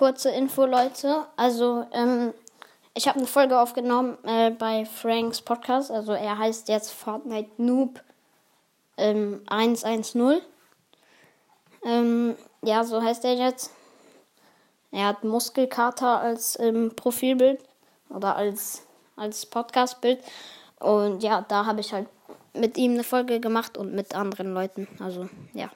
kurze Info, Leute. Also, ähm, ich habe eine Folge aufgenommen äh, bei Franks Podcast. Also, er heißt jetzt Fortnite Noob ähm, 110. Ähm, ja, so heißt er jetzt. Er hat Muskelkater als ähm, Profilbild oder als, als Podcastbild. Und ja, da habe ich halt mit ihm eine Folge gemacht und mit anderen Leuten. Also, ja.